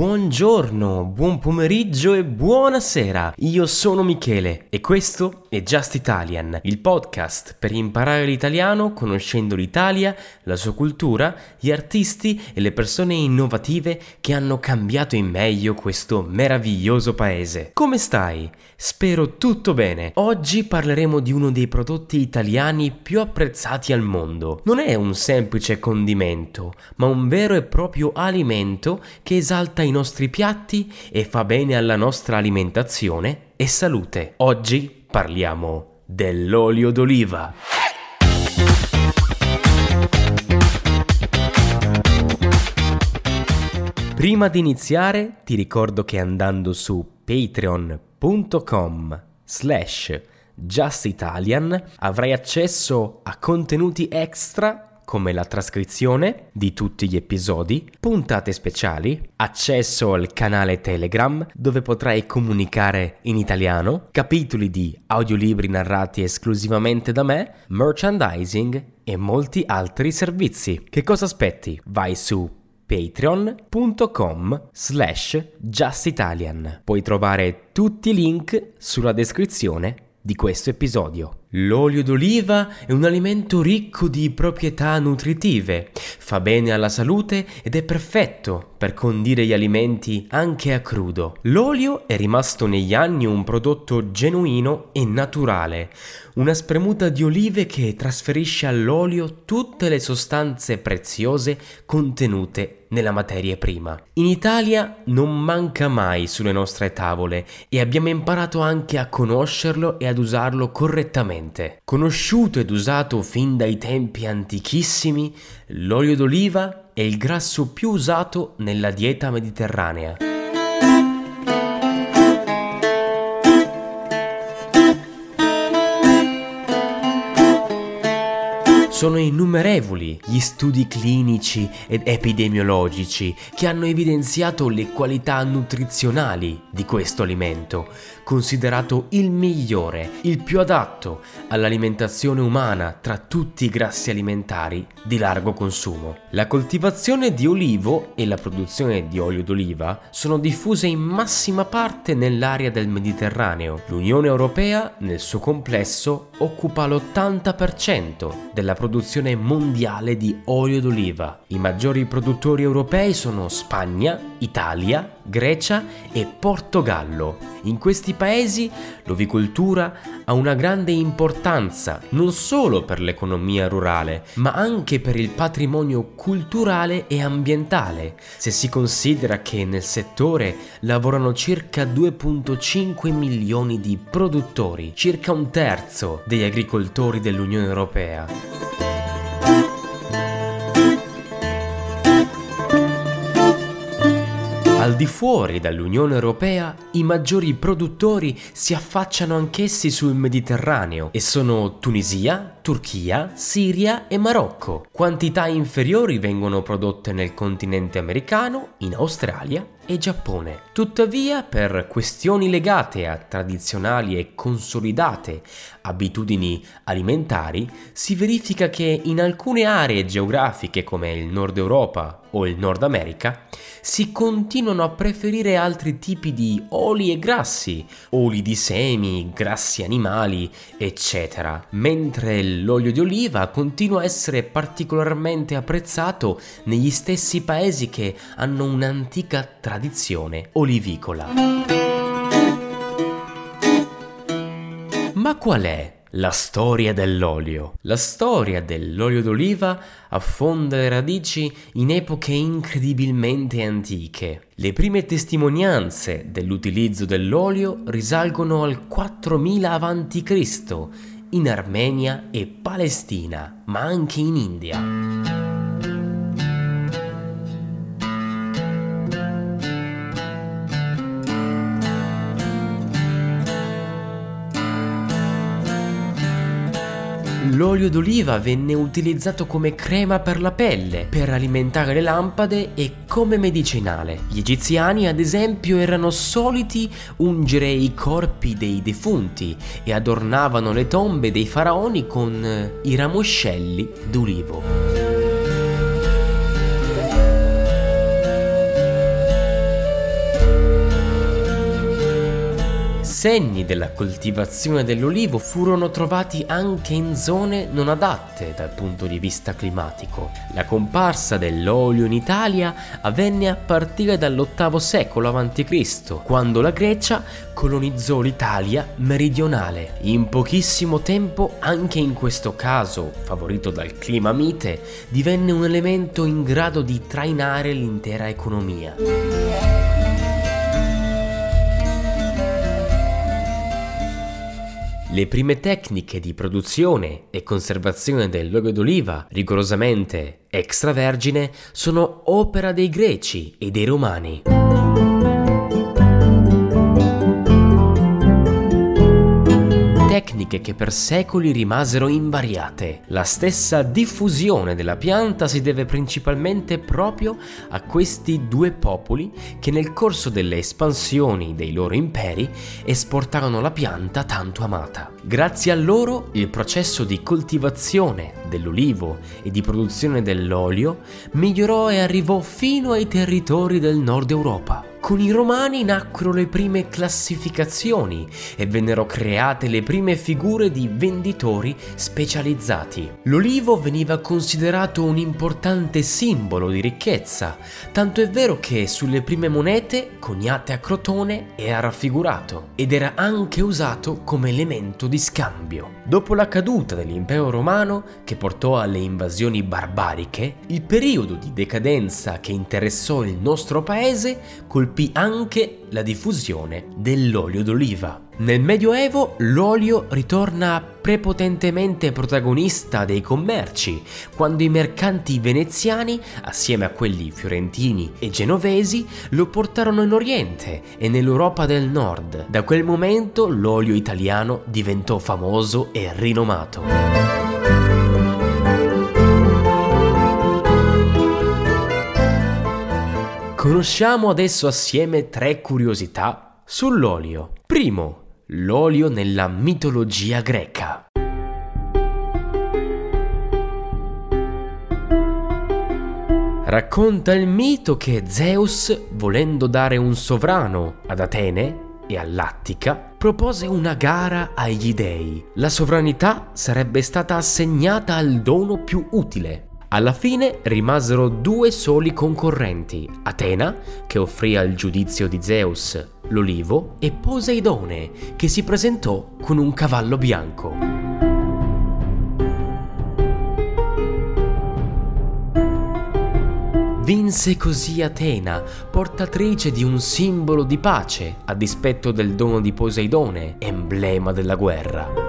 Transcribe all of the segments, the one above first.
buongiorno, buon pomeriggio e buonasera. Io sono Michele e questo è Just Italian, il podcast per imparare l'italiano conoscendo l'Italia, la sua cultura, gli artisti e le persone innovative che hanno cambiato in meglio questo meraviglioso paese. Come stai? Spero tutto bene. Oggi parleremo di uno dei prodotti italiani più apprezzati al mondo. Non è un semplice condimento, ma un vero e proprio alimento che esalta i nostri piatti e fa bene alla nostra alimentazione e salute. Oggi parliamo dell'olio d'oliva. Prima di iniziare ti ricordo che andando su patreon.com slash justitalian avrai accesso a contenuti extra come la trascrizione di tutti gli episodi, puntate speciali, accesso al canale Telegram dove potrai comunicare in italiano, capitoli di audiolibri narrati esclusivamente da me, merchandising e molti altri servizi. Che cosa aspetti? Vai su patreon.com slash justitalian. Puoi trovare tutti i link sulla descrizione di questo episodio. L'olio d'oliva è un alimento ricco di proprietà nutritive, fa bene alla salute ed è perfetto per condire gli alimenti anche a crudo. L'olio è rimasto negli anni un prodotto genuino e naturale, una spremuta di olive che trasferisce all'olio tutte le sostanze preziose contenute nella materia prima. In Italia non manca mai sulle nostre tavole e abbiamo imparato anche a conoscerlo e ad usarlo correttamente ambiente. Conosciuto ed usato fin dai tempi antichissimi, l'olio d'oliva è il grasso più usato nella dieta mediterranea. Sono innumerevoli gli studi clinici ed epidemiologici che hanno evidenziato le qualità nutrizionali di questo alimento, considerato il migliore, il più adatto all'alimentazione umana tra tutti i grassi alimentari di largo consumo. La coltivazione di olivo e la produzione di olio d'oliva sono diffuse in massima parte nell'area del Mediterraneo. L'Unione Europea, nel suo complesso, occupa l'80% della produzione produzione mondiale di olio d'oliva. I maggiori produttori europei sono Spagna, Italia, Grecia e Portogallo. In questi paesi l'ovicoltura ha una grande importanza non solo per l'economia rurale, ma anche per il patrimonio culturale e ambientale, se si considera che nel settore lavorano circa 2.5 milioni di produttori, circa un terzo degli agricoltori dell'Unione Europea. Al di fuori dall'Unione Europea, i maggiori produttori si affacciano anch'essi sul Mediterraneo e sono Tunisia, Turchia, Siria e Marocco. Quantità inferiori vengono prodotte nel continente americano, in Australia e Giappone. Tuttavia, per questioni legate a tradizionali e consolidate abitudini alimentari, si verifica che in alcune aree geografiche come il Nord Europa o il Nord America si continuano a preferire altri tipi di oli e grassi, oli di semi, grassi animali, eccetera, mentre l'olio di oliva continua a essere particolarmente apprezzato negli stessi paesi che hanno un'antica tradizione olivicola. Ma qual è la storia dell'olio. La storia dell'olio d'oliva affonda le radici in epoche incredibilmente antiche. Le prime testimonianze dell'utilizzo dell'olio risalgono al 4000 a.C. in Armenia e Palestina, ma anche in India. L'olio d'oliva venne utilizzato come crema per la pelle, per alimentare le lampade e come medicinale. Gli egiziani, ad esempio, erano soliti ungere i corpi dei defunti e adornavano le tombe dei faraoni con eh, i ramoscelli d'ulivo. Segni della coltivazione dell'olivo furono trovati anche in zone non adatte dal punto di vista climatico. La comparsa dell'olio in Italia avvenne a partire dall'VIII secolo a.C., quando la Grecia colonizzò l'Italia meridionale. In pochissimo tempo, anche in questo caso, favorito dal clima mite, divenne un elemento in grado di trainare l'intera economia. Le prime tecniche di produzione e conservazione dell'olio d'oliva, rigorosamente extravergine, sono opera dei greci e dei romani. Tecniche che per secoli rimasero invariate. La stessa diffusione della pianta si deve principalmente proprio a questi due popoli che nel corso delle espansioni dei loro imperi esportarono la pianta tanto amata. Grazie a loro il processo di coltivazione dell'olivo e di produzione dell'olio migliorò e arrivò fino ai territori del nord Europa. Con i romani nacquero le prime classificazioni e vennero create le prime figure di venditori specializzati. L'olivo veniva considerato un importante simbolo di ricchezza, tanto è vero che sulle prime monete coniate a Crotone era raffigurato ed era anche usato come elemento di scambio. Dopo la caduta dell'impero romano, che portò alle invasioni barbariche, il periodo di decadenza che interessò il nostro paese colpì anche la diffusione dell'olio d'oliva. Nel Medioevo l'olio ritorna prepotentemente protagonista dei commerci, quando i mercanti veneziani, assieme a quelli fiorentini e genovesi, lo portarono in Oriente e nell'Europa del Nord. Da quel momento l'olio italiano diventò famoso e rinomato. Conosciamo adesso assieme tre curiosità sull'olio. Primo, l'olio nella mitologia greca. Racconta il mito che Zeus, volendo dare un sovrano ad Atene e all'Attica, propose una gara agli dei. La sovranità sarebbe stata assegnata al dono più utile, alla fine rimasero due soli concorrenti, Atena, che offrì al giudizio di Zeus l'olivo, e Poseidone, che si presentò con un cavallo bianco. Vinse così Atena, portatrice di un simbolo di pace, a dispetto del dono di Poseidone, emblema della guerra.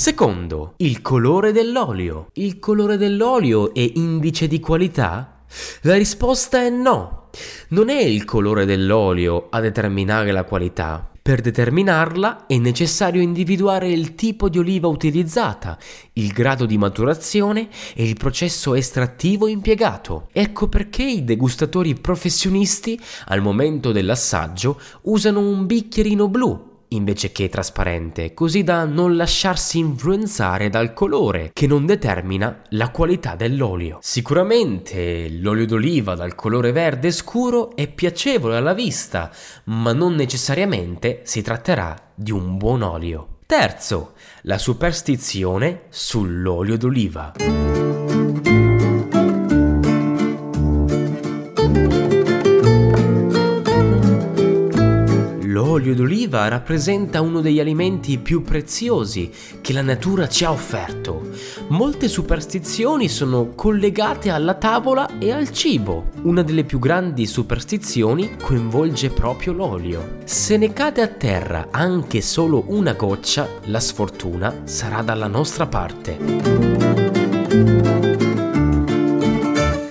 Secondo, il colore dell'olio. Il colore dell'olio è indice di qualità? La risposta è no. Non è il colore dell'olio a determinare la qualità. Per determinarla è necessario individuare il tipo di oliva utilizzata, il grado di maturazione e il processo estrattivo impiegato. Ecco perché i degustatori professionisti al momento dell'assaggio usano un bicchierino blu invece che trasparente, così da non lasciarsi influenzare dal colore che non determina la qualità dell'olio. Sicuramente l'olio d'oliva dal colore verde scuro è piacevole alla vista, ma non necessariamente si tratterà di un buon olio. Terzo, la superstizione sull'olio d'oliva. L'olio d'oliva rappresenta uno degli alimenti più preziosi che la natura ci ha offerto. Molte superstizioni sono collegate alla tavola e al cibo. Una delle più grandi superstizioni coinvolge proprio l'olio. Se ne cade a terra anche solo una goccia, la sfortuna sarà dalla nostra parte.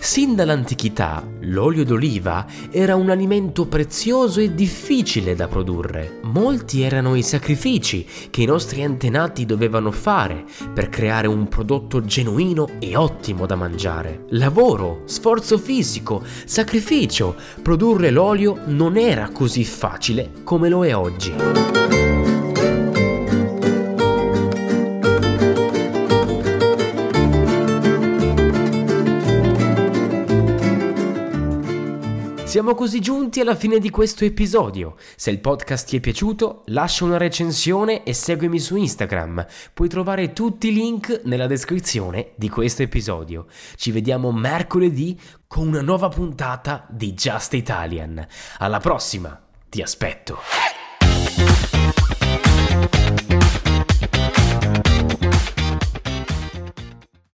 Sin dall'antichità l'olio d'oliva era un alimento prezioso e difficile da produrre. Molti erano i sacrifici che i nostri antenati dovevano fare per creare un prodotto genuino e ottimo da mangiare. Lavoro, sforzo fisico, sacrificio. Produrre l'olio non era così facile come lo è oggi. Siamo così giunti alla fine di questo episodio. Se il podcast ti è piaciuto, lascia una recensione e seguimi su Instagram. Puoi trovare tutti i link nella descrizione di questo episodio. Ci vediamo mercoledì con una nuova puntata di Just Italian. Alla prossima, ti aspetto.